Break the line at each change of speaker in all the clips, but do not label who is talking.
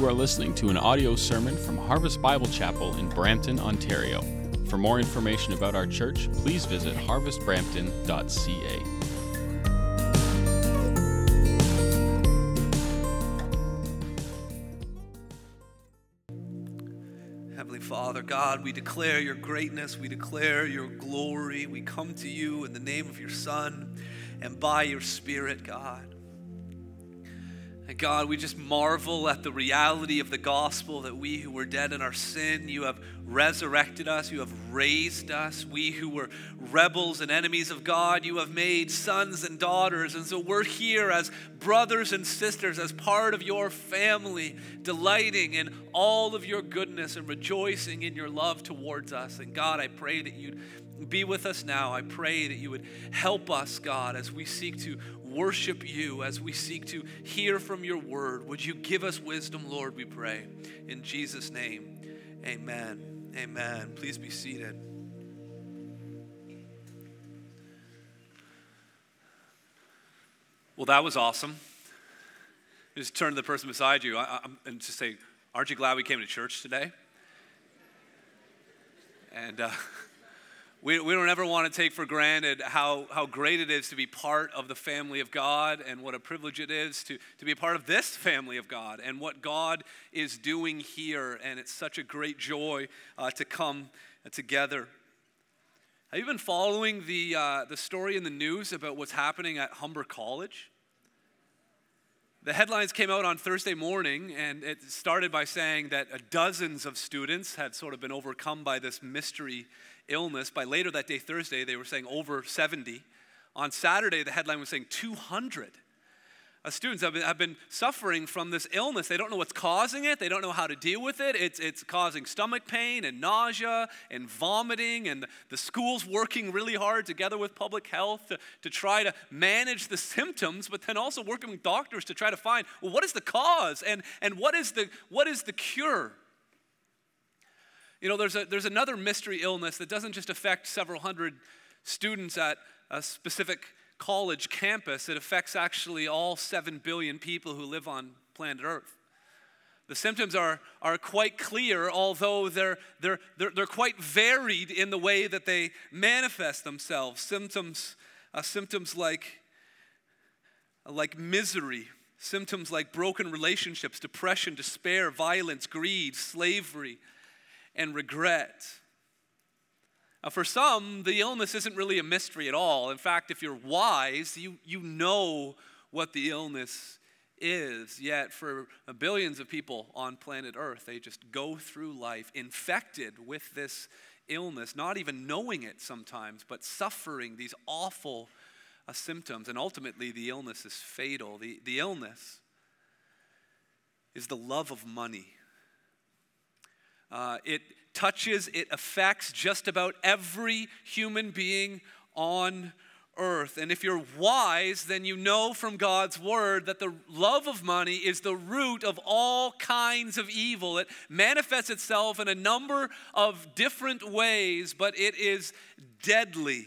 You are listening to an audio sermon from Harvest Bible Chapel in Brampton, Ontario. For more information about our church, please visit harvestbrampton.ca.
Heavenly Father, God, we declare your greatness, we declare your glory. We come to you in the name of your Son and by your Spirit, God. And God, we just marvel at the reality of the gospel that we who were dead in our sin, you have resurrected us, you have raised us. We who were rebels and enemies of God, you have made sons and daughters. And so we're here as brothers and sisters, as part of your family, delighting in all of your goodness and rejoicing in your love towards us. And God, I pray that you'd be with us now. I pray that you would help us, God, as we seek to worship you, as we seek to hear from your word. Would you give us wisdom, Lord, we pray. In Jesus' name, amen. Amen. Please be seated. Well, that was awesome. Just turn to the person beside you and just say, Aren't you glad we came to church today? And uh, we, we don't ever want to take for granted how, how great it is to be part of the family of God and what a privilege it is to, to be a part of this family of God and what God is doing here. And it's such a great joy uh, to come together. Have you been following the, uh, the story in the news about what's happening at Humber College? The headlines came out on Thursday morning, and it started by saying that dozens of students had sort of been overcome by this mystery illness. By later that day, Thursday, they were saying over 70. On Saturday, the headline was saying 200. Uh, students have been, have been suffering from this illness. They don't know what's causing it. They don't know how to deal with it. It's, it's causing stomach pain and nausea and vomiting. And the school's working really hard together with public health to, to try to manage the symptoms, but then also working with doctors to try to find, well, what is the cause and, and what, is the, what is the cure? You know, there's, a, there's another mystery illness that doesn't just affect several hundred students at a specific college campus, it affects actually all 7 billion people who live on planet Earth. The symptoms are, are quite clear, although they're, they're, they're, they're quite varied in the way that they manifest themselves. Symptoms, uh, symptoms like, like misery, symptoms like broken relationships, depression, despair, violence, greed, slavery, and regret. Now, for some, the illness isn't really a mystery at all. In fact, if you're wise, you, you know what the illness is. Yet, for billions of people on planet Earth, they just go through life infected with this illness, not even knowing it sometimes, but suffering these awful uh, symptoms. And ultimately, the illness is fatal. The, the illness is the love of money. Uh, it touches, it affects just about every human being on earth. And if you're wise, then you know from God's word that the love of money is the root of all kinds of evil. It manifests itself in a number of different ways, but it is deadly.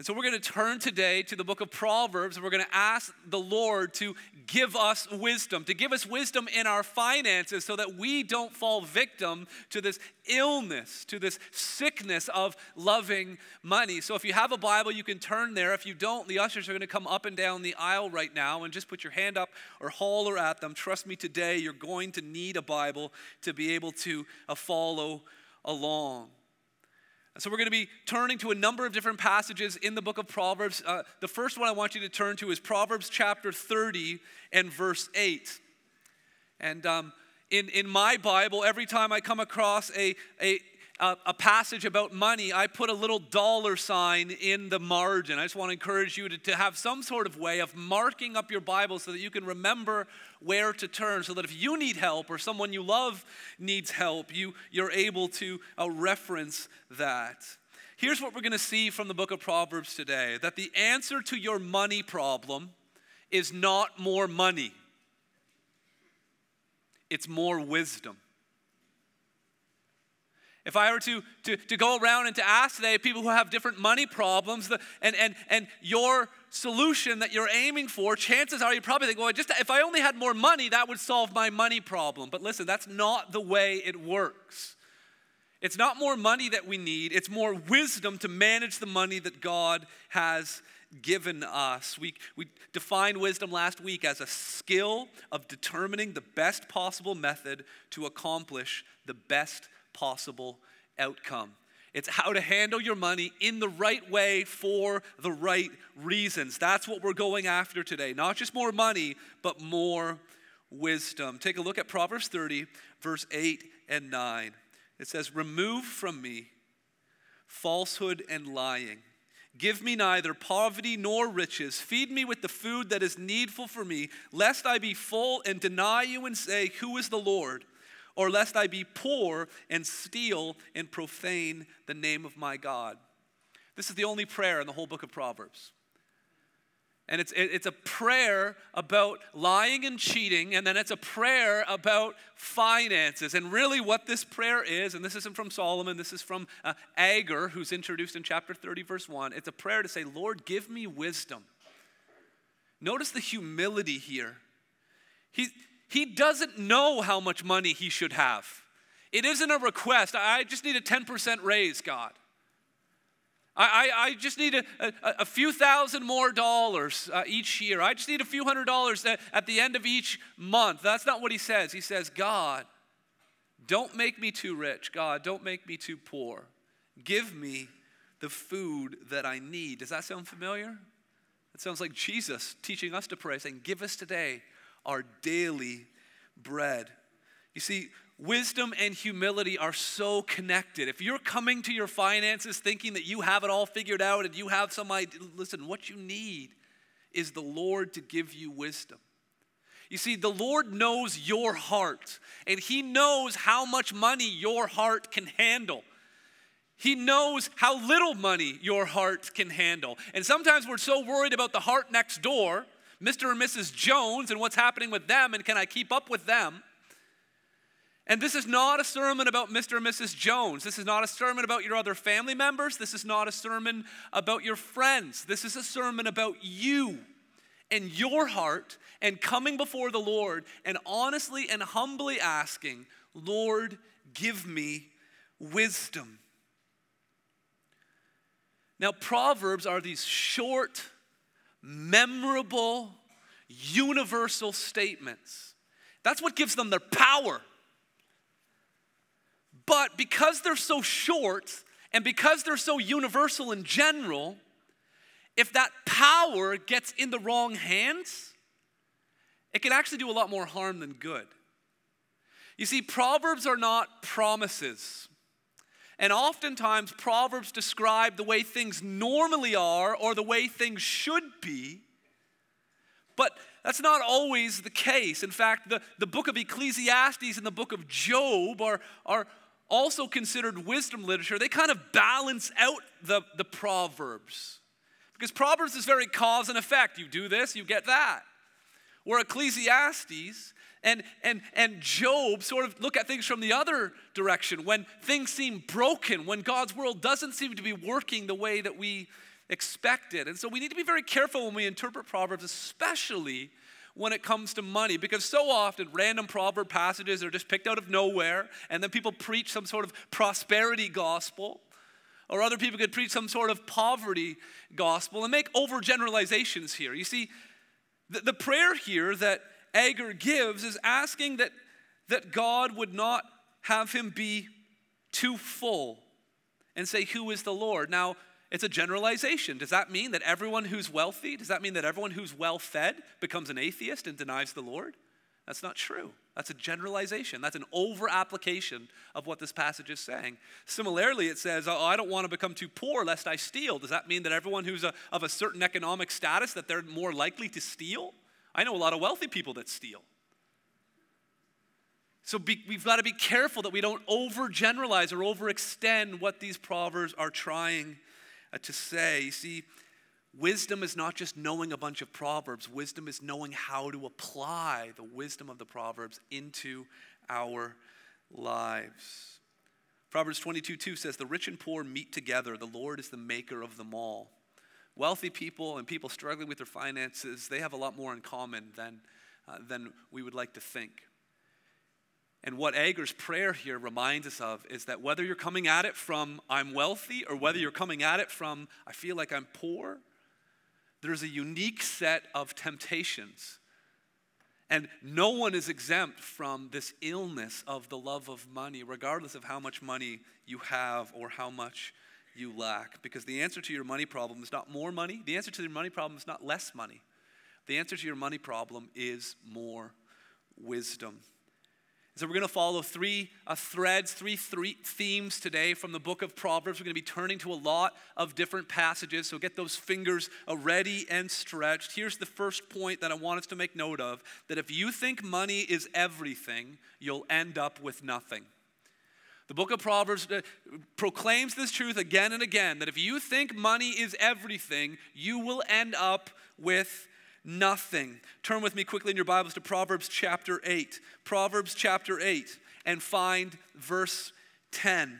And so we're going to turn today to the book of Proverbs and we're going to ask the Lord to give us wisdom, to give us wisdom in our finances so that we don't fall victim to this illness, to this sickness of loving money. So if you have a Bible, you can turn there. If you don't, the ushers are going to come up and down the aisle right now and just put your hand up or holler at them. Trust me, today you're going to need a Bible to be able to uh, follow along. So, we're going to be turning to a number of different passages in the book of Proverbs. Uh, the first one I want you to turn to is Proverbs chapter 30 and verse 8. And um, in, in my Bible, every time I come across a, a, a, passage about money, I put a little dollar sign in the margin. I just want to encourage you to, to have some sort of way of marking up your Bible so that you can remember where to turn, so that if you need help or someone you love needs help, you, you're able to uh, reference that. Here's what we're going to see from the book of Proverbs today that the answer to your money problem is not more money, it's more wisdom. If I were to, to, to go around and to ask today people who have different money problems, the, and, and, and your solution that you're aiming for, chances are you probably think, well, just if I only had more money, that would solve my money problem. But listen, that's not the way it works. It's not more money that we need, it's more wisdom to manage the money that God has given us. We, we defined wisdom last week as a skill of determining the best possible method to accomplish the best possible outcome. It's how to handle your money in the right way for the right reasons. That's what we're going after today. Not just more money, but more wisdom. Take a look at Proverbs 30, verse 8 and 9. It says, Remove from me falsehood and lying. Give me neither poverty nor riches. Feed me with the food that is needful for me, lest I be full and deny you and say, Who is the Lord? Or lest I be poor and steal and profane the name of my God. This is the only prayer in the whole book of Proverbs. And it's, it's a prayer about lying and cheating, and then it's a prayer about finances. And really, what this prayer is, and this isn't from Solomon, this is from uh, who's introduced in chapter 30, verse 1. It's a prayer to say, Lord, give me wisdom. Notice the humility here. He, he doesn't know how much money he should have. It isn't a request. I just need a 10% raise, God. I, I, I just need a, a, a, few thousand more dollars uh, each year. I just need a few hundred dollars at, at the end of each month. That's not what he says. He says, God, don't make me too rich. God, don't make me too poor. Give me the food that I need. Does that sound familiar? It sounds like Jesus teaching us to pray, saying, Give us today our daily bread. You see, wisdom and humility are so connected. If you're coming to your finances thinking that you have it all figured out and you have some idea, listen, what you need is the Lord to give you wisdom. You see, the Lord knows your heart, and He knows how much money your heart can handle. He knows how little money your heart can handle. And sometimes we're so worried about the heart next door, Mr. and Mrs. Jones, and what's happening with them, and can I keep up with them? And this is not a sermon about Mr. and Mrs. Jones. This is not a sermon about your other family members. This is not a sermon about your friends. This is a sermon about you and your heart and coming before the Lord and honestly and humbly asking, Lord, give me wisdom. Now, Proverbs are these short, memorable, universal statements. That's what gives them their power. But because they're so short and because they're so universal in general, if that power gets in the wrong hands, it can actually do a lot more harm than good. You see, Proverbs are not promises. And oftentimes, Proverbs describe the way things normally are or the way things should be. But that's not always the case. In fact, the, the book of Ecclesiastes and the book of Job are, are, also considered wisdom literature, they kind of balance out the, the Proverbs. Because Proverbs is very cause and effect. You do this, you get that. Where Ecclesiastes and, and, and Job sort of look at things from the other direction when things seem broken, when God's world doesn't seem to be working the way that we expected. And so we need to be very careful when we interpret Proverbs, especially when it comes to money because so often random proverb passages are just picked out of nowhere and then people preach some sort of prosperity gospel or other people could preach some sort of poverty gospel and make overgeneralizations here. You see, the, the prayer here that Agur gives is asking that, that God would not have him be too full and say, Who is the Lord? Now, it's a generalization. Does that mean that everyone who's wealthy, does that mean that everyone who's well fed becomes an atheist and denies the Lord? That's not true. That's a generalization. That's an over application of what this passage is saying. Similarly, it says, oh, I don't want to become too poor lest I steal. Does that mean that everyone who's a, of a certain economic status that they're more likely to steal? I know a lot of wealthy people that steal. So be, we've got to be careful that we don't overgeneralize or overextend what these proverbs are trying uh, to say. You see, wisdom is not just knowing a bunch of proverbs, wisdom is knowing how to apply the wisdom of the proverbs into our lives. Proverbs 22 2 says, The rich and poor meet together, the Lord is the maker of them all. Wealthy people and people struggling with their finances, they have a lot more in common than, uh, than we would like to think. And what Agur's prayer here reminds us of is that whether you're coming at it from I'm wealthy or whether you're coming at it from I feel like I'm poor, there's a unique set of temptations. And no one is exempt from this illness of the love of money, regardless of how much money you have or how much you lack. Because the answer to your money problem is not more money, the answer to your money problem is not less money. The answer to your money problem is more wisdom. So we're going to follow three uh, threads, three, three themes today from the book of Proverbs. We're going to be turning to a lot of different passages, so get those fingers uh, ready and stretched. Here's the first point that I want us to make note of that if you think money is everything, you'll end up with nothing. The book of Proverbs uh, proclaims this truth again and again that if you think money is everything, you will end up with nothing. Turn with me quickly in your Bibles to Proverbs chapter 8. Proverbs chapter 8 and find verse 10.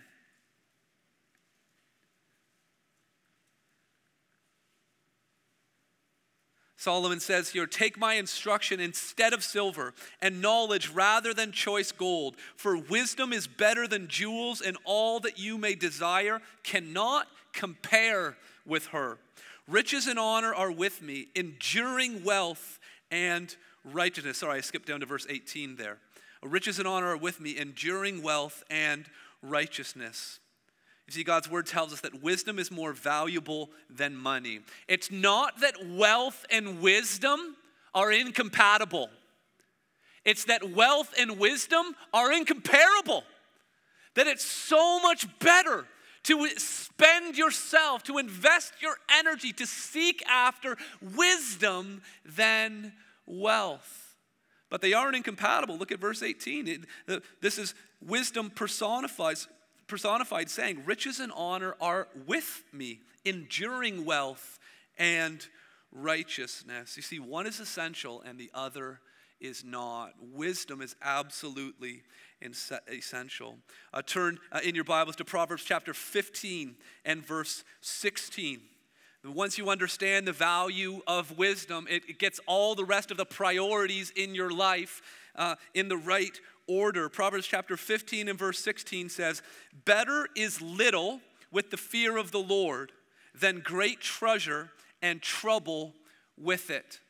Solomon says here, Take my instruction instead of silver, and knowledge rather than choice gold. For wisdom is better than jewels, and all that you may desire cannot compare with her. Riches and honor are with me, enduring wealth and righteousness. Sorry, I skipped down to verse 18 there. Riches and honor are with me, enduring wealth and righteousness. You see, God's word tells us that wisdom is more valuable than money. It's not that wealth and wisdom are incompatible, it's that wealth and wisdom are incomparable. That it's so much better to spend yourself, to invest your energy, to seek after wisdom than wealth. But they aren't incompatible. Look at verse 18. It, this is wisdom personifies, personified, saying, Riches and honor are with me, enduring wealth and righteousness. You see, one is essential and the other is not. Wisdom is absolutely essential. Uh, turn uh, in your Bibles to Proverbs chapter 15 and verse 16. Once you understand the value of wisdom, it, it gets all the rest of the priorities in your life uh, in the right order. Proverbs chapter 15 and verse 16 says, Better is little with the fear of the Lord than great treasure and trouble with it.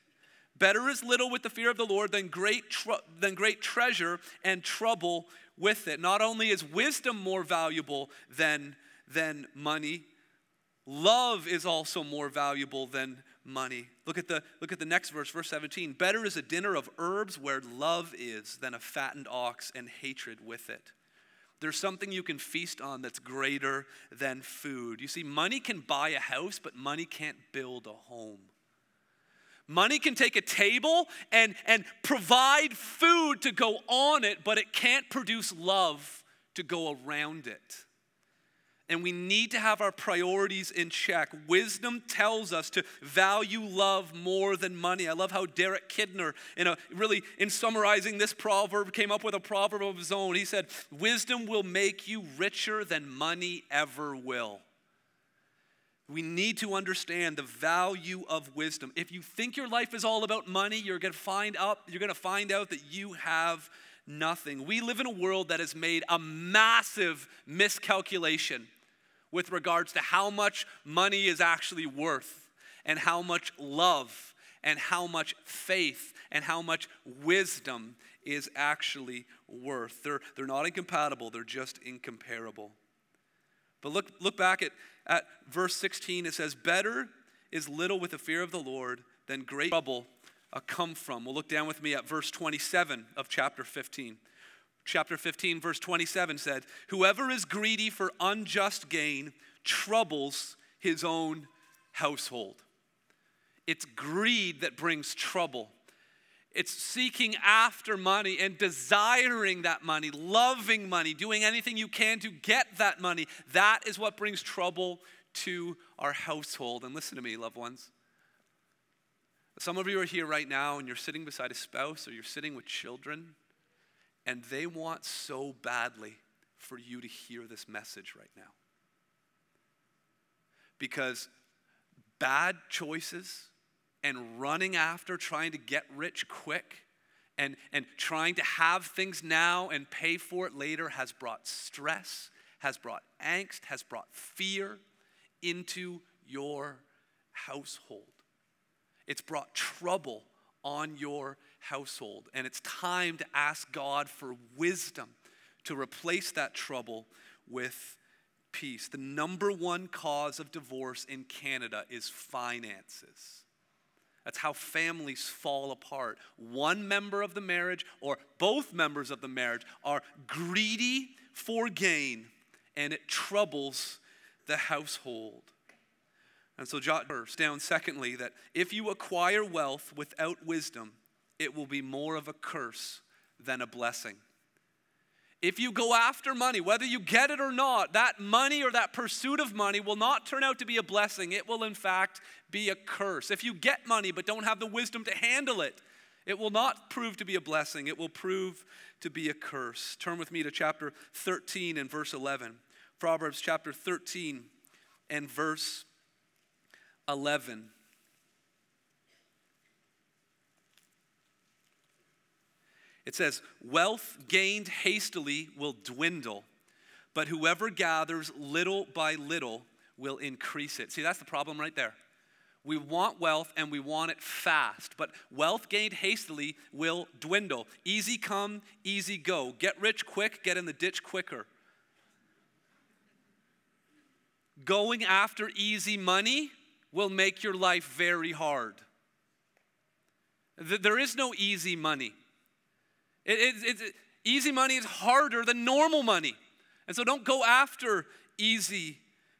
Better is little with the fear of the Lord than great, tr- than great treasure and trouble with it. Not only is wisdom more valuable than, than money, love is also more valuable than money. Look at, the, look at the next verse, verse 17. Better is a dinner of herbs where love is than a fattened ox and hatred with it. There's something you can feast on that's greater than food. You see, money can buy a house, but money can't build a home. Money can take a table and, and provide food to go on it, but it can't produce love to go around it. And we need to have our priorities in check. Wisdom tells us to value love more than money. I love how Derek Kidner, in a really in summarizing this proverb, came up with a proverb of his own. He said, Wisdom will make you richer than money ever will. We need to understand the value of wisdom. If you think your life is all about money, you're going to find out you're going to find out that you have nothing. We live in a world that has made a massive miscalculation with regards to how much money is actually worth and how much love and how much faith and how much wisdom is actually worth. They're, they're not incompatible, they're just incomparable. But look, look back at, at verse 16. It says, Better is little with the fear of the Lord than great trouble come from. Well, look down with me at verse 27 of chapter 15. Chapter 15, verse 27 said, Whoever is greedy for unjust gain troubles his own household. It's greed that brings trouble. It's seeking after money and desiring that money, loving money, doing anything you can to get that money. That is what brings trouble to our household. And listen to me, loved ones. Some of you are here right now and you're sitting beside a spouse or you're sitting with children, and they want so badly for you to hear this message right now. Because bad choices and running after trying to get rich quick and, and trying to have things now and pay for it later has brought stress, has brought angst, has brought fear into your household. It's brought trouble on your household. And it's time to ask God for wisdom to replace that trouble with peace. The number one cause of divorce in Canada is finances. That's how families fall apart. One member of the marriage or both members of the marriage are greedy for gain, and it troubles the household. And so, jot verse down, secondly, that if you acquire wealth without wisdom, it will be more of a curse than a blessing. If you go after money, whether you get it or not, that money or that pursuit of money will not turn out to be a blessing. It will, in fact, be a curse. If you get money but don't have the wisdom to handle it, it will not prove to be a blessing. It will prove to be a curse. Turn with me to chapter 13 and verse 11. Proverbs chapter 13 and verse 11. It says, Wealth gained hastily will dwindle, but whoever gathers little by little will increase it. See, that's the problem right there. We want wealth and we want it fast, but wealth gained hastily will dwindle. Easy come, easy go. Get rich quick, get in the ditch quicker. Going after easy money will make your life very hard. There is no easy money. It, it, it, easy money is harder than normal money. And so don't go after easy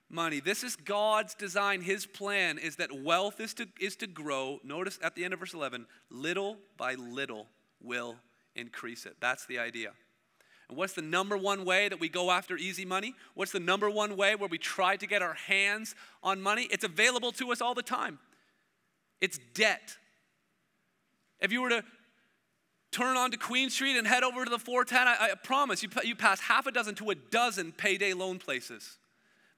money. This is God's design. His plan is that wealth is to, is to grow. Notice at the end of verse 11, little by little will increase it. That's the idea. And what's the number one way that we go after easy money? What's the number one way where we try to get our hands on money? It's available to us all the time. It's debt. If you were to turn onto Queen Street and head over to the 410, I, I promise you, you pass half a dozen to a dozen payday loan places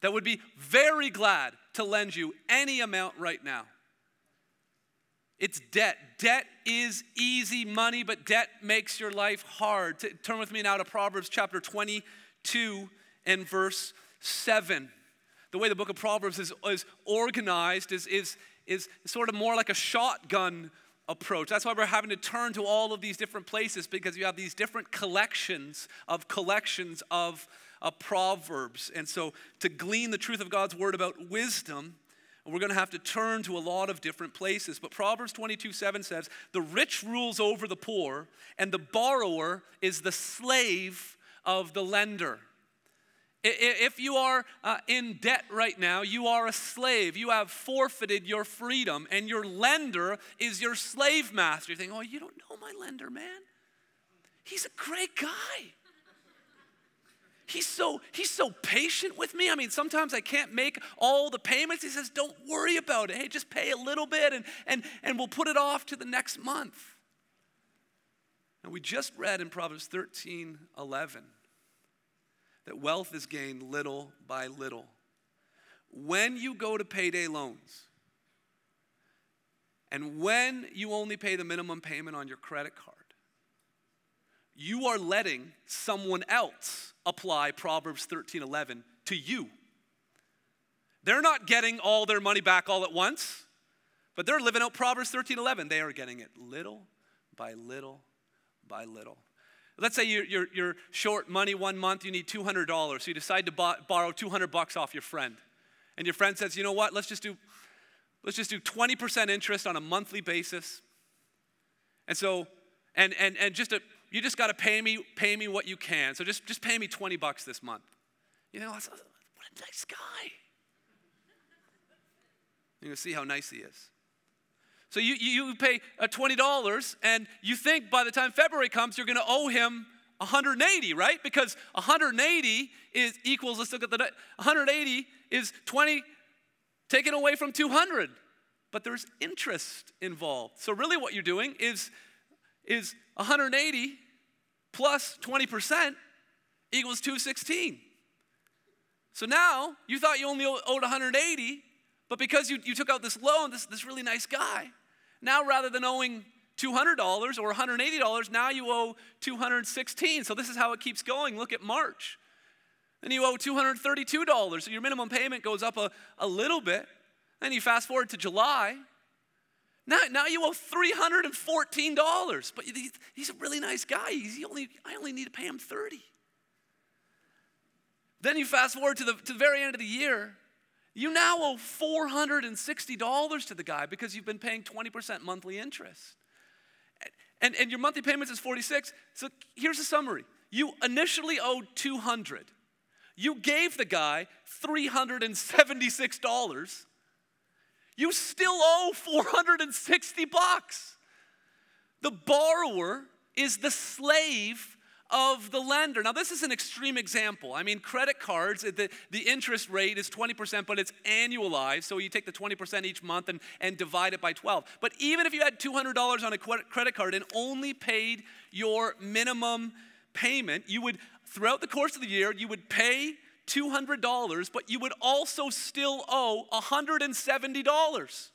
that would be very glad to lend you any amount right now. It's debt. Debt is easy money, but debt makes your life hard. Turn with me now to Proverbs chapter 22 and verse 7. The way the book of Proverbs is, is organized is, is, is sort of more like a shotgun approach. That's why we're having to turn to all of these different places because you have these different collections of collections of, of Proverbs. And so to glean the truth of God's word about wisdom, we're going to have to turn to a lot of different places. But Proverbs 22 7 says, The rich rules over the poor, and the borrower is the slave of the lender. If you are uh, in debt right now, you are a slave. You have forfeited your freedom, and your lender is your slave master. You think, oh, you don't know my lender, man. He's a great guy he's so he's so patient with me i mean sometimes i can't make all the payments he says don't worry about it hey just pay a little bit and and and we'll put it off to the next month and we just read in proverbs 13 11 that wealth is gained little by little when you go to payday loans and when you only pay the minimum payment on your credit card you are letting someone else apply Proverbs 13 11 to you. They're not getting all their money back all at once, but they're living out Proverbs 13 11. They are getting it little by little by little. Let's say you're, you're, you're short money one month, you need $200. So you decide to bo- borrow 200 bucks off your friend. And your friend says, you know what, let's just do, let's just do 20% interest on a monthly basis. And so, and, and, and just a, you just got to pay me, pay me what you can. So just, just pay me 20 bucks this month. You know, what a nice guy. You're going to see how nice he is. So you, you pay uh, $20 and you think by the time February comes, you're going to owe him 180, right? Because 180 is equals, let's look at the, 180 is 20 taken away from 200. But there's interest involved. So really what you're doing is, is 180 plus 20% equals 216. So now you thought you only owed 180, But because you, you took out this loan, this, this really nice guy, now rather than owing $200 or $180, now you owe 216. So this is how it keeps going. Look at March. Then you owe $232. So your minimum payment goes up a, a little bit. Then you fast forward to July. Now, now you owe $314. But he's, a really nice guy. He's only, I only need to pay him 30. Then you fast forward to the, to the very end of the year. You now owe $460 to the guy because you've been paying 20% monthly interest. And, and your monthly payments is 46. So here's a summary. You initially owed 200. You gave the guy $376. You still owe 460 bucks. The borrower is the slave of the lender. Now, this is an extreme example. I mean, credit cards, the, the interest rate is 20%, but it's annualized. So you take the 20% each month and, and divide it by 12. But even if you had $200 on a credit card and only paid your minimum payment, you would, throughout the course of the year, you would pay $200, but you would also still owe $170.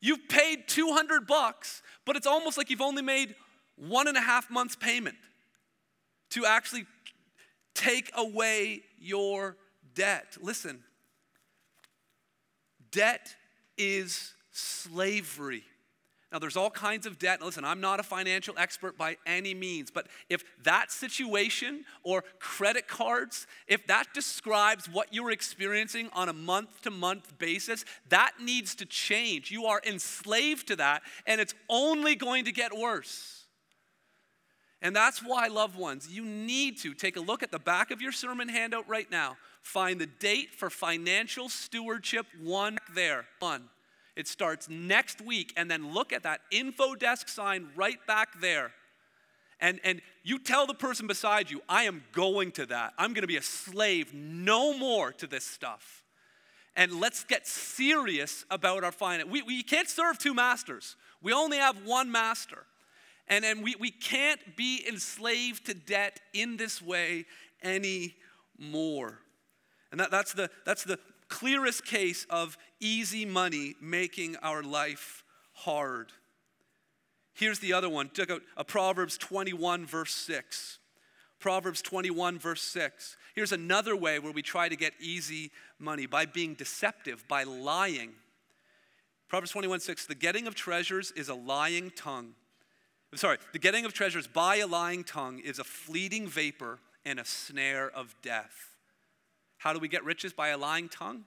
You've paid 200 bucks, but it's almost like you've only made one and a half months payment to actually take away your debt. Listen, debt is slavery. Now, there's all kinds of debt. Listen, I'm not a financial expert by any means, but if that situation or credit cards, if that describes what you're experiencing on a month to month basis, that needs to change. You are enslaved to that, and it's only going to get worse. And that's why, loved ones, you need to take a look at the back of your sermon handout right now. Find the date for financial stewardship one there. One. It starts next week, and then look at that info desk sign right back there. And, and you tell the person beside you, I am going to that. I'm going to be a slave no more to this stuff. And let's get serious about our finance. We, we can't serve two masters, we only have one master. And, and we, we can't be enslaved to debt in this way anymore. And that, that's, the, that's the clearest case of easy money making our life hard. Here's the other one. Check out a Proverbs 21, verse 6. Proverbs 21, verse 6. Here's another way where we try to get easy money by being deceptive, by lying. Proverbs 21, 6. The getting of treasures is a lying tongue sorry, the getting of treasures by a lying tongue is a fleeting vapor and a snare of death. How do we get riches by a lying tongue?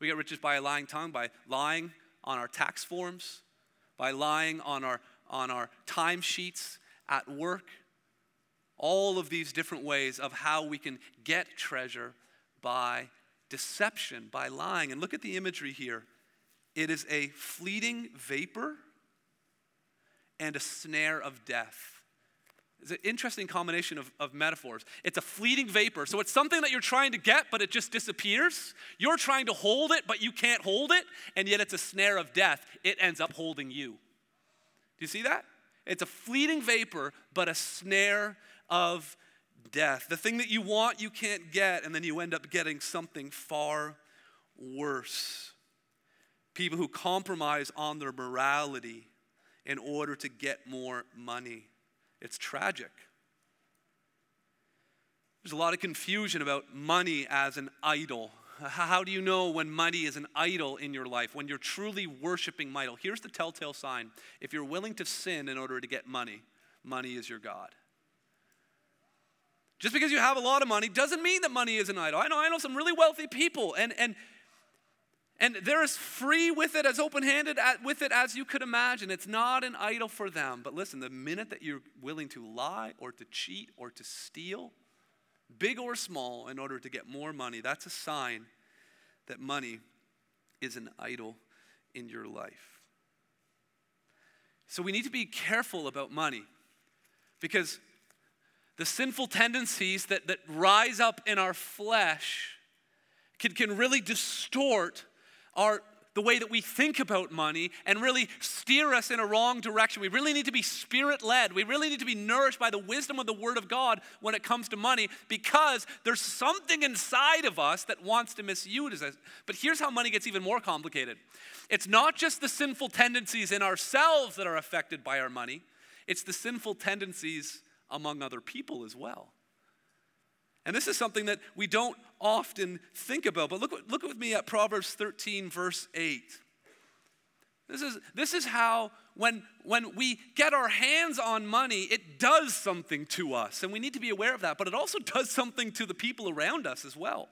We get riches by a lying tongue by lying on our tax forms, by lying on our on our timesheets at work. All of these different ways of how we can get treasure by deception, by lying. And look at the imagery here. It is a fleeting vapor and a snare of death. It's an interesting combination of, of metaphors. It's a fleeting vapor. So it's something that you're trying to get, but it just disappears. You're trying to hold it, but you can't hold it. And yet it's a snare of death. It ends up holding you. Do you see that? It's a fleeting vapor, but a snare of death. The thing that you want, you can't get, and then you end up getting something far worse. People who compromise on their morality in order to get more money. It's tragic. There's a lot of confusion about money as an idol. How do you know when money is an idol in your life, when you're truly worshiping idol? Here's the telltale sign if you're willing to sin in order to get money, money is your God. Just because you have a lot of money doesn't mean that money is an idol. I know, I know some really wealthy people, and, and and they're as free with it, as open handed with it as you could imagine. It's not an idol for them. But listen, the minute that you're willing to lie or to cheat or to steal, big or small, in order to get more money, that's a sign that money is an idol in your life. So we need to be careful about money because the sinful tendencies that, that rise up in our flesh can, can really distort our the way that we think about money and really steer us in a wrong direction. We really need to be spirit led. We really need to be nourished by the wisdom of the Word of God when it comes to money because there's something inside of us that wants to misuse it. But here's how money gets even more complicated it's not just the sinful tendencies in ourselves that are affected by our money, it's the sinful tendencies among other people as well. And this is something that we don't often think about. But look, look with me at Proverbs 13, verse 8. This is, this is how, when, when we get our hands on money, it does something to us. And we need to be aware of that. But it also does something to the people around us as well.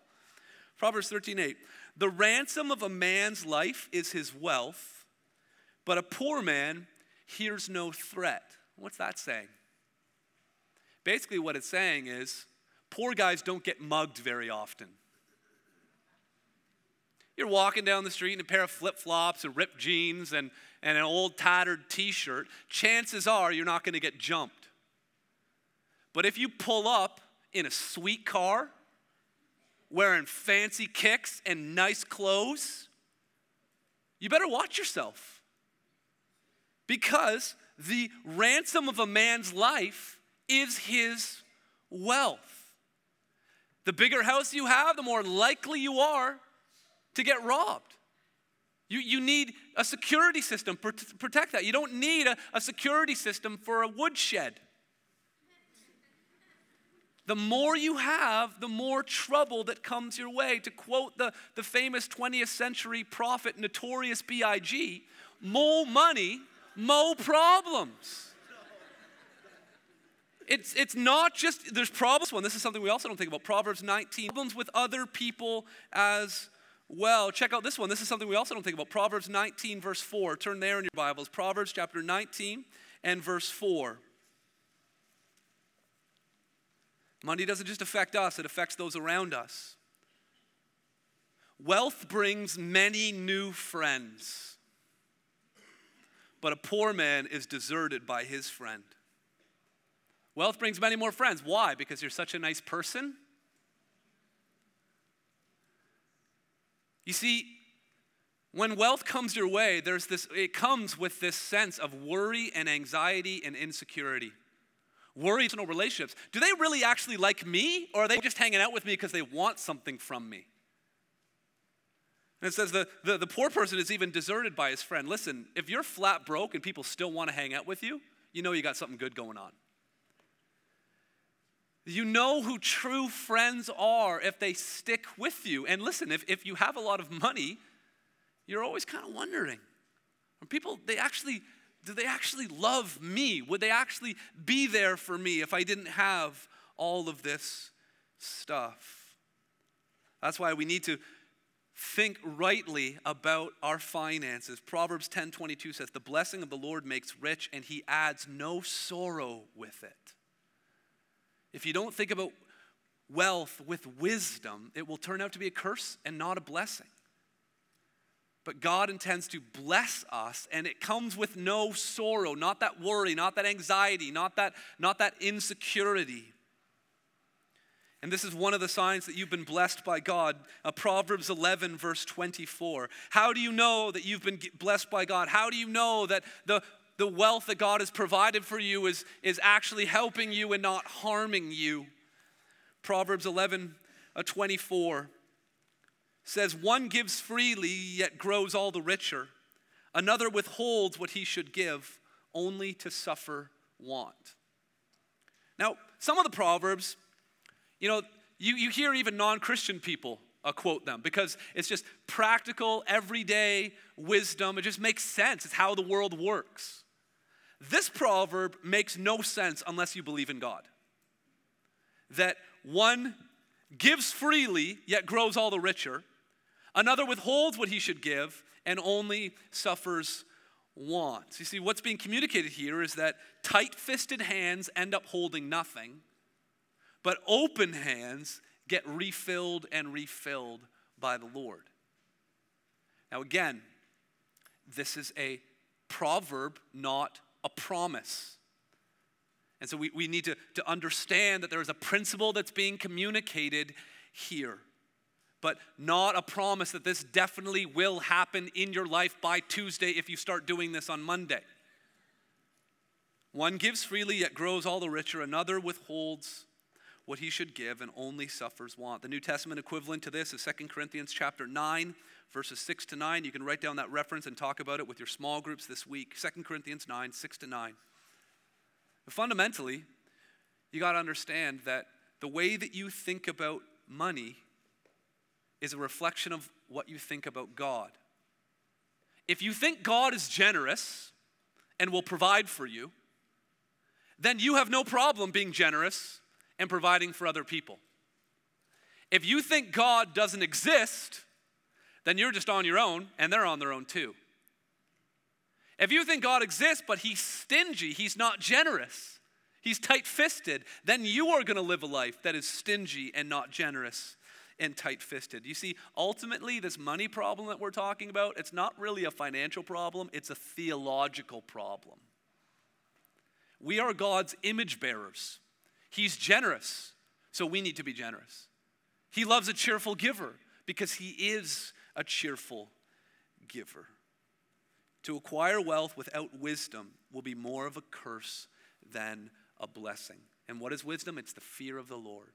Proverbs 13, 8. The ransom of a man's life is his wealth, but a poor man hears no threat. What's that saying? Basically, what it's saying is poor guys don't get mugged very often. You're walking down the street in a pair of flip flops and ripped jeans and, and an old tattered t shirt, chances are you're not going to get jumped. But if you pull up in a sweet car, wearing fancy kicks and nice clothes, you better watch yourself. Because the ransom of a man's life is his wealth. The bigger house you have, the more likely you are to get robbed. You, you need a security system to protect that. You don't need a, a security system for a woodshed. The more you have, the more trouble that comes your way. To quote the, the famous 20th century prophet, Notorious B.I.G., more money, more problems. It's, it's not just, there's problems. One, this is something we also don't think about. Proverbs 19, problems with other people as well. Check out this one. This is something we also don't think about. Proverbs 19, verse 4. Turn there in your Bibles. Proverbs chapter 19 and verse 4. Money doesn't just affect us, it affects those around us. Wealth brings many new friends, but a poor man is deserted by his friend. Wealth brings many more friends. Why? Because you're such a nice person? You see, when wealth comes your way, there's this, it comes with this sense of worry and anxiety and insecurity. Worry in relationships. Do they really actually like me, or are they just hanging out with me because they want something from me? And it says the, the, the poor person is even deserted by his friend. Listen, if you're flat broke and people still want to hang out with you, you know you got something good going on. You know who true friends are if they stick with you. And listen, if, if you have a lot of money, you're always kind of wondering are people, they actually, do they actually love me? Would they actually be there for me if I didn't have all of this stuff? That's why we need to think rightly about our finances. Proverbs 10:22 says, "The blessing of the Lord makes rich and he adds no sorrow with it." If you don't think about wealth with wisdom, it will turn out to be a curse and not a blessing. But God intends to bless us, and it comes with no sorrow, not that worry, not that anxiety, not that, not that insecurity. And this is one of the signs that you've been blessed by God. Uh, Proverbs 11, verse 24. How do you know that you've been blessed by God? How do you know that the, the wealth that God has provided for you is, is actually helping you and not harming you. Proverbs 11 uh, 24 says, One gives freely, yet grows all the richer. Another withholds what he should give, only to suffer want. Now, some of the Proverbs, you know, you, you hear even non Christian people uh, quote them because it's just practical, everyday wisdom. It just makes sense. It's how the world works. This proverb makes no sense unless you believe in God. That one gives freely, yet grows all the richer, another withholds what he should give and only suffers wants. You see, what's being communicated here is that tight fisted hands end up holding nothing, but open hands get refilled and refilled by the Lord. Now, again, this is a proverb, not a promise. And so we, we need to, to understand that there is a principle that's being communicated here. but not a promise that this definitely will happen in your life by Tuesday if you start doing this on Monday. One gives freely yet grows all the richer, another withholds what he should give and only suffers want. The New Testament equivalent to this is 2 Corinthians chapter 9 verses 6 to 9. You can write down that reference and talk about it with your small groups this week. 2 Corinthians 9 6 to 9. But fundamentally, you got to understand that the way that you think about money is a reflection of what you think about God. If you think God is generous and will provide for you, then you have no problem being generous and providing for other people. If you think God doesn't exist, then you're just on your own and they're on their own too. If you think God exists, but he's stingy, he's not generous, he's tight fisted, then you are going to live a life that is stingy and not generous and tight fisted. You see, ultimately, this money problem that we're talking about, it's not really a financial problem, it's a theological problem. We are God's image bearers. He's generous, so we need to be generous. He loves a cheerful giver because he is a cheerful giver. To acquire wealth without wisdom will be more of a curse than a blessing. And what is wisdom? It's the fear of the Lord.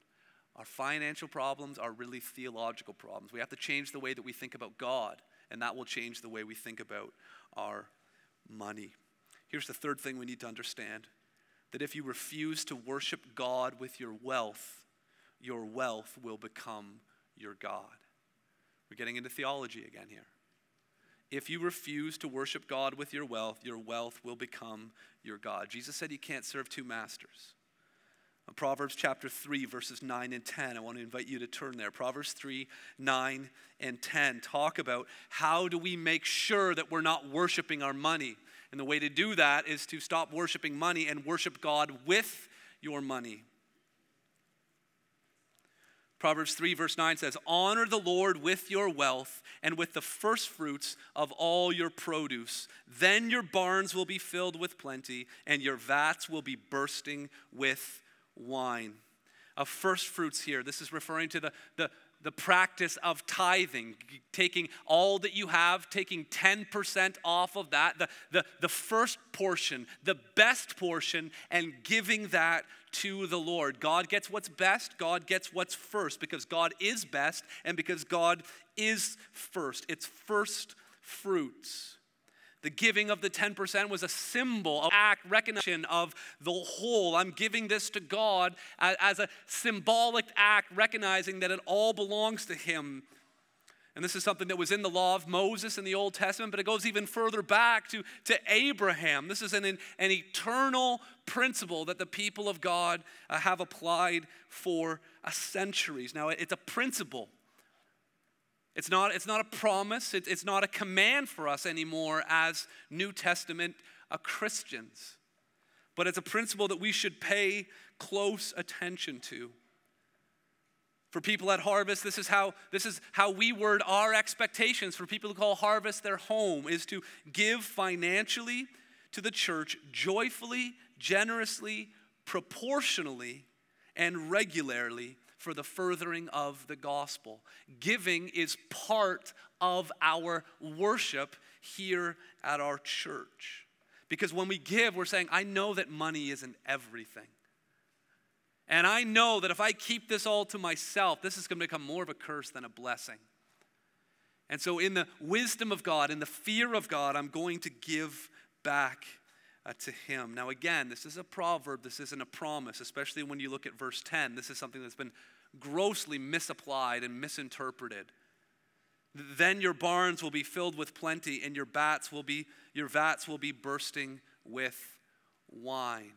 Our financial problems are really theological problems. We have to change the way that we think about God, and that will change the way we think about our money. Here's the third thing we need to understand that if you refuse to worship God with your wealth, your wealth will become your God. We're getting into theology again here. If you refuse to worship God with your wealth, your wealth will become your God. Jesus said you can't serve two masters. In Proverbs chapter 3, verses 9 and 10. I want to invite you to turn there. Proverbs 3, 9 and 10 talk about how do we make sure that we're not worshiping our money. And the way to do that is to stop worshiping money and worship God with your money. Proverbs 3, verse 9 says, Honor the Lord with your wealth and with the first fruits of all your produce. Then your barns will be filled with plenty, and your vats will be bursting with wine. Of first fruits here, this is referring to the, the, the practice of tithing, taking all that you have, taking 10% off of that, the, the, the first portion, the best portion, and giving that to the Lord. God gets what's best, God gets what's first, because God is best and because God is first. It's first fruits. The giving of the 10% was a symbol, of act, recognition of the whole. I'm giving this to God as a symbolic act, recognizing that it all belongs to Him. And this is something that was in the law of Moses in the Old Testament, but it goes even further back to, to Abraham. This is an, an eternal principle that the people of God uh, have applied for centuries. Now, it's a principle. It's not, it's not a promise, it, it's not a command for us anymore as New Testament uh, Christians. But it's a principle that we should pay close attention to. For people at Harvest, this is how this is how we word our expectations for people who call Harvest their home is to give financially to the church joyfully, generously, proportionally, and regularly for the furthering of the gospel. Giving is part of our worship here at our church. Because when we give, we're saying, I know that money isn't everything. And I know that if I keep this all to myself, this is going to become more of a curse than a blessing. And so, in the wisdom of God, in the fear of God, I'm going to give back uh, to him. Now, again, this is a proverb, this isn't a promise, especially when you look at verse 10. This is something that's been grossly misapplied and misinterpreted. Then your barns will be filled with plenty, and your vats will be, your vats will be bursting with wine.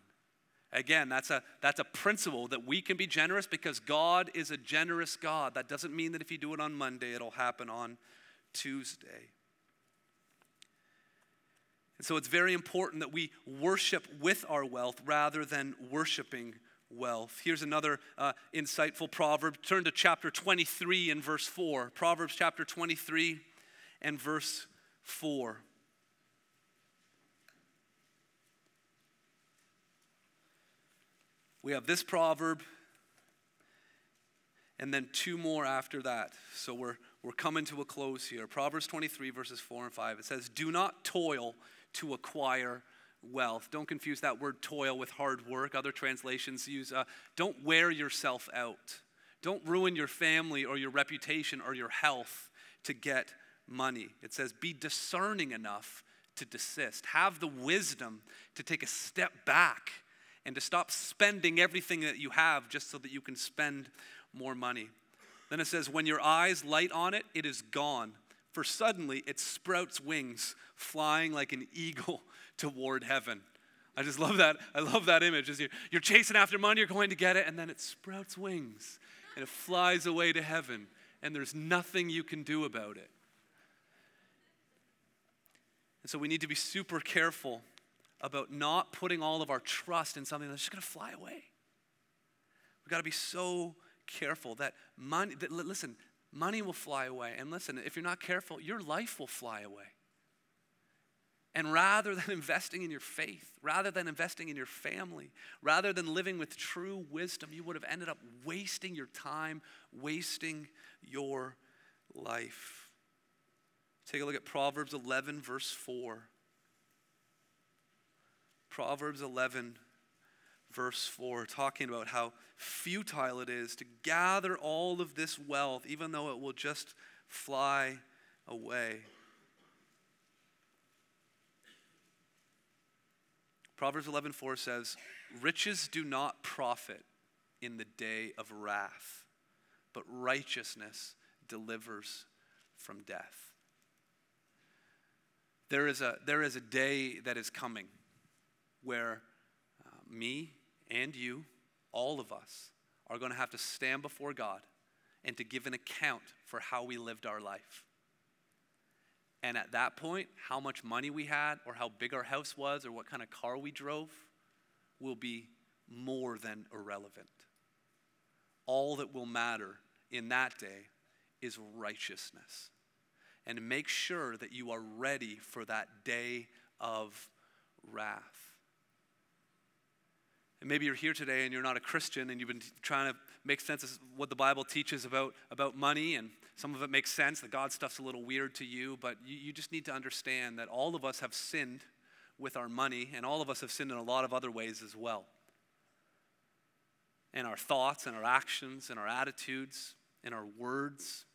Again, that's a, that's a principle that we can be generous because God is a generous God. That doesn't mean that if you do it on Monday, it'll happen on Tuesday. And so it's very important that we worship with our wealth rather than worshiping wealth. Here's another uh, insightful proverb. Turn to chapter 23 and verse 4. Proverbs chapter 23 and verse 4. We have this proverb, and then two more after that. So we're, we're coming to a close here. Proverbs 23, verses 4 and 5. It says, Do not toil to acquire wealth. Don't confuse that word toil with hard work. Other translations use, uh, don't wear yourself out. Don't ruin your family or your reputation or your health to get money. It says, be discerning enough to desist. Have the wisdom to take a step back and to stop spending everything that you have just so that you can spend more money. Then it says, When your eyes light on it, it is gone. For suddenly it sprouts wings, flying like an eagle toward heaven. I just love that. I love that image. As you're, you're chasing after money, you're going to get it, and then it sprouts wings and it flies away to heaven, and there's nothing you can do about it. And so we need to be super careful about not putting all of our trust in something that's just going to fly away. We've got to be so careful that money, that, listen, money will fly away. And listen, if you're not careful, your life will fly away. And rather than investing in your faith, rather than investing in your family, rather than living with true wisdom, you would have ended up wasting your time, wasting your life. Take a look at Proverbs 11, verse 4. Proverbs 11, verse 4, talking about how futile it is to gather all of this wealth, even though it will just fly away. Proverbs 11:4 says, "Riches do not profit in the day of wrath, but righteousness delivers from death." There is a, there is a day that is coming where uh, me and you, all of us, are going to have to stand before God and to give an account for how we lived our life. And at that point, how much money we had, or how big our house was, or what kind of car we drove, will be more than irrelevant. All that will matter in that day is righteousness. And make sure that you are ready for that day of wrath. And maybe you're here today and you're not a Christian and you've been trying to make sense of what the Bible teaches about, about money, and some of it makes sense. The God stuff's a little weird to you, but you, you just need to understand that all of us have sinned with our money, and all of us have sinned in a lot of other ways as well. In our thoughts, and our actions, and our attitudes, in our words.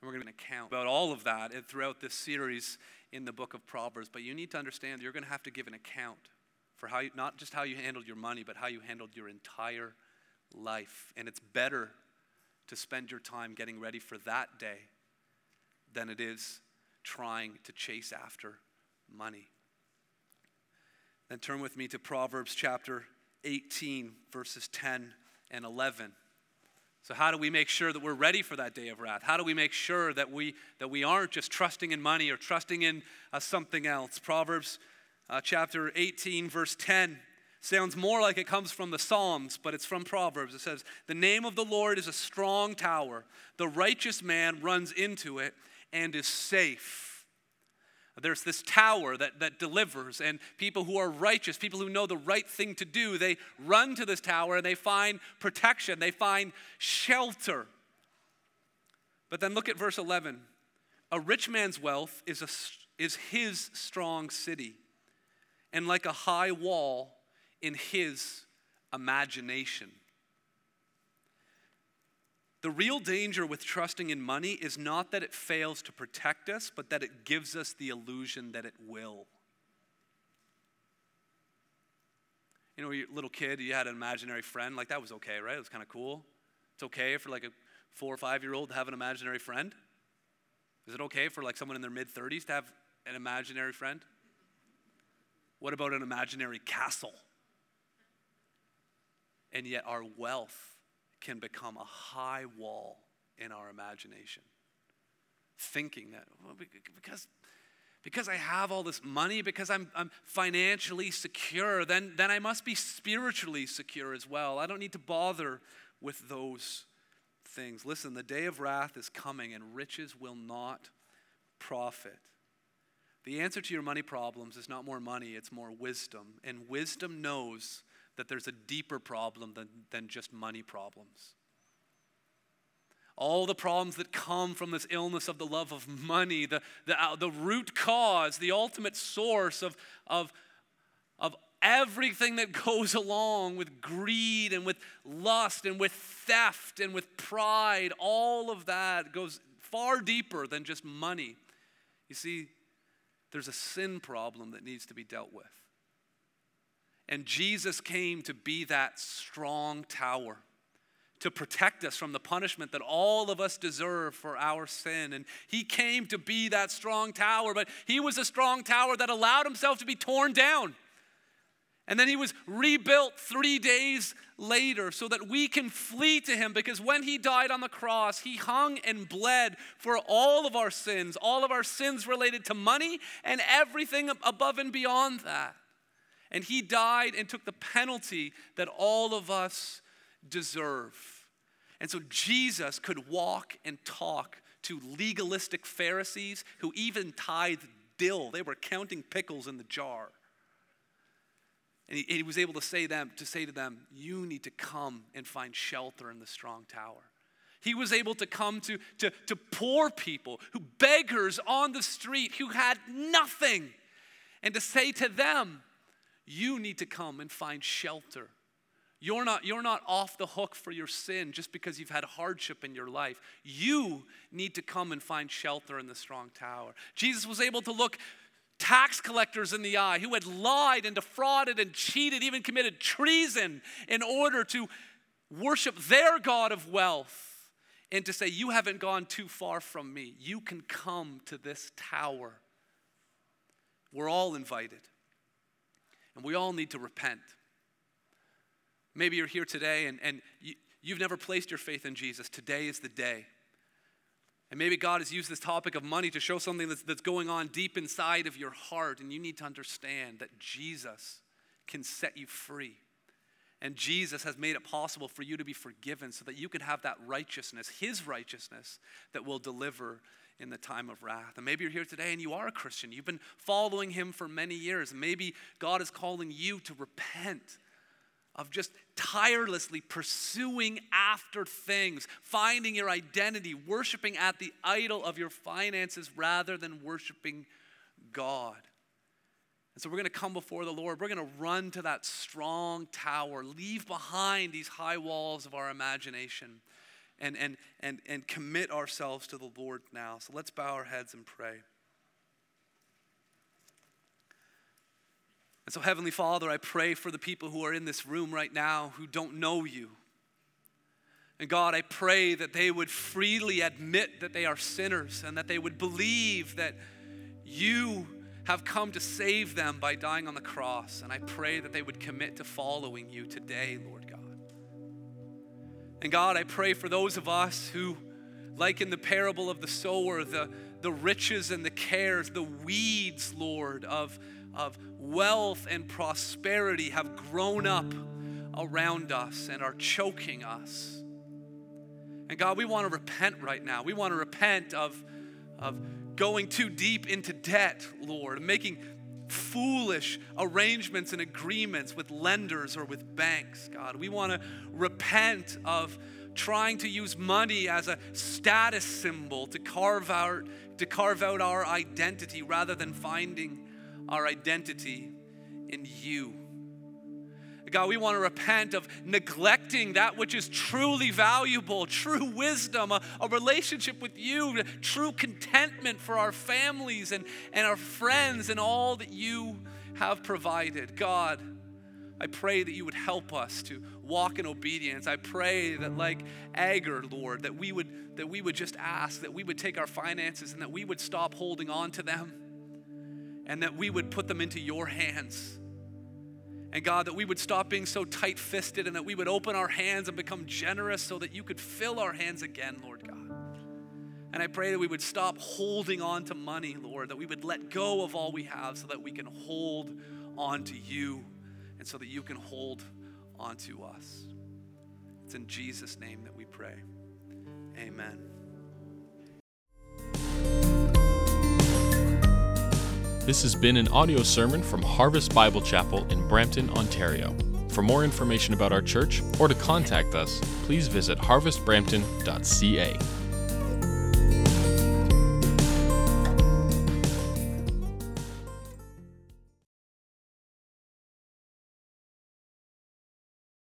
And we're going to account about all of that throughout this series in the book of Proverbs. But you need to understand you're going to have to give an account for how you, not just how you handled your money, but how you handled your entire life. And it's better to spend your time getting ready for that day than it is trying to chase after money. Then turn with me to Proverbs chapter 18, verses 10 and 11. So, how do we make sure that we're ready for that day of wrath? How do we make sure that we, that we aren't just trusting in money or trusting in uh, something else? Proverbs uh, chapter 18, verse 10 sounds more like it comes from the Psalms, but it's from Proverbs. It says, The name of the Lord is a strong tower. The righteous man runs into it and is safe. There's this tower that, that delivers, and people who are righteous, people who know the right thing to do, they run to this tower and they find protection, they find shelter. But then look at verse 11. A rich man's wealth is, a, is his strong city and like a high wall in his imagination. The real danger with trusting in money is not that it fails to protect us, but that it gives us the illusion that it will. You know, you're a little kid, you had an imaginary friend, like that was okay, right? It was kind of cool. It's okay for like a four or five year old to have an imaginary friend. Is it okay for like someone in their mid 30s to have an imaginary friend? What about an imaginary castle? And yet, our wealth can become a high wall in our imagination. Thinking that, well, because, because I have all this money, because I'm, I'm financially secure, then, then I must be spiritually secure as well. I don't need to bother with those things. Listen, the day of wrath is coming, and riches will not profit. The answer to your money problems is not more money, it's more wisdom. And wisdom knows that there's a deeper problem than, than just money problems. all the problems that come from this illness of the love of money, the, the, uh, the root cause, the ultimate source of, of, of everything that goes along with greed and with lust and with theft and with pride, all of that goes far deeper than just money. You see, there's a sin problem that needs to be dealt with. And Jesus came to be that strong tower to protect us from the punishment that all of us deserve for our sin. And he came to be that strong tower, but he was a strong tower that allowed himself to be torn down. And then he was rebuilt three days later so that we can flee to him because when he died on the cross, he hung and bled for all of our sins, all of our sins related to money and everything above and beyond that. And he died and took the penalty that all of us deserve. And so Jesus could walk and talk to legalistic Pharisees who even tithed dill. They were counting pickles in the jar. And he, he, was able to say them to say to them, "You need to come and find shelter in the strong tower." He was able to come to, to, to poor people, who beggars on the street, who had nothing, and to say to them, "You need to come and find shelter." You're not, you're not off the hook for your sin just because you've had hardship in your life. You need to come and find shelter in the strong tower. Jesus was able to look tax collectors in the eye who had lied and defrauded and cheated, even committed treason in order to worship their God of wealth and to say, You haven't gone too far from me. You can come to this tower. We're all invited, and we all need to repent. Maybe you're here today and, and you, you've never placed your faith in Jesus. Today is the day. And maybe God has used this topic of money to show something that's, that's going on deep inside of your heart, and you need to understand that Jesus can set you free. And Jesus has made it possible for you to be forgiven so that you can have that righteousness, His righteousness, that will deliver in the time of wrath. And maybe you're here today and you are a Christian. You've been following Him for many years. Maybe God is calling you to repent of just tirelessly pursuing after things, finding your identity, worshiping at the idol of your finances rather than worshiping God. And so we're going to come before the Lord. We're going to run to that strong tower, leave behind these high walls of our imagination, and, and, and, and commit ourselves to the Lord now. So let's bow our heads and pray. And so, Heavenly Father, I pray for the people who are in this room right now who don't know you. And God, I pray that they would freely admit that they are sinners and that they would believe that you have come to save them by dying on the cross. And I pray that they would commit to following you today, Lord God. And God, I pray for those of us who, like in the parable of the sower, the, the riches and the cares, the weeds, Lord, of, of wealth and prosperity have grown up around us and are choking us. And God, we want to repent right now. We want to repent of, of going too deep into debt, Lord, making foolish arrangements and agreements with lenders or with banks, God. We want to repent of trying to use money as a status symbol to carve out to carve out our identity rather than finding our identity in you. God, we want to repent of neglecting that which is truly valuable, true wisdom, a, a, relationship with you, true contentment for our families and, and our friends, and all that you have provided. God, I pray that you would help us to walk in obedience. I pray that like Agur, Lord, that we would that we would just ask, that we would take our finances and that we would stop holding on to them and that we would put them into your hands. And God, that we would stop being so tight fisted and that we would open our hands and become generous so that you could fill our hands again, Lord God. And I pray that we would stop holding on to money, Lord, that we would let go of all we have so that we can hold on to you and so that you can hold on to us. It's in Jesus' name that we pray. Amen.
This has been an audio sermon from Harvest Bible Chapel in Brampton, Ontario. For more information about our church or to contact us, please visit harvestbrampton.ca.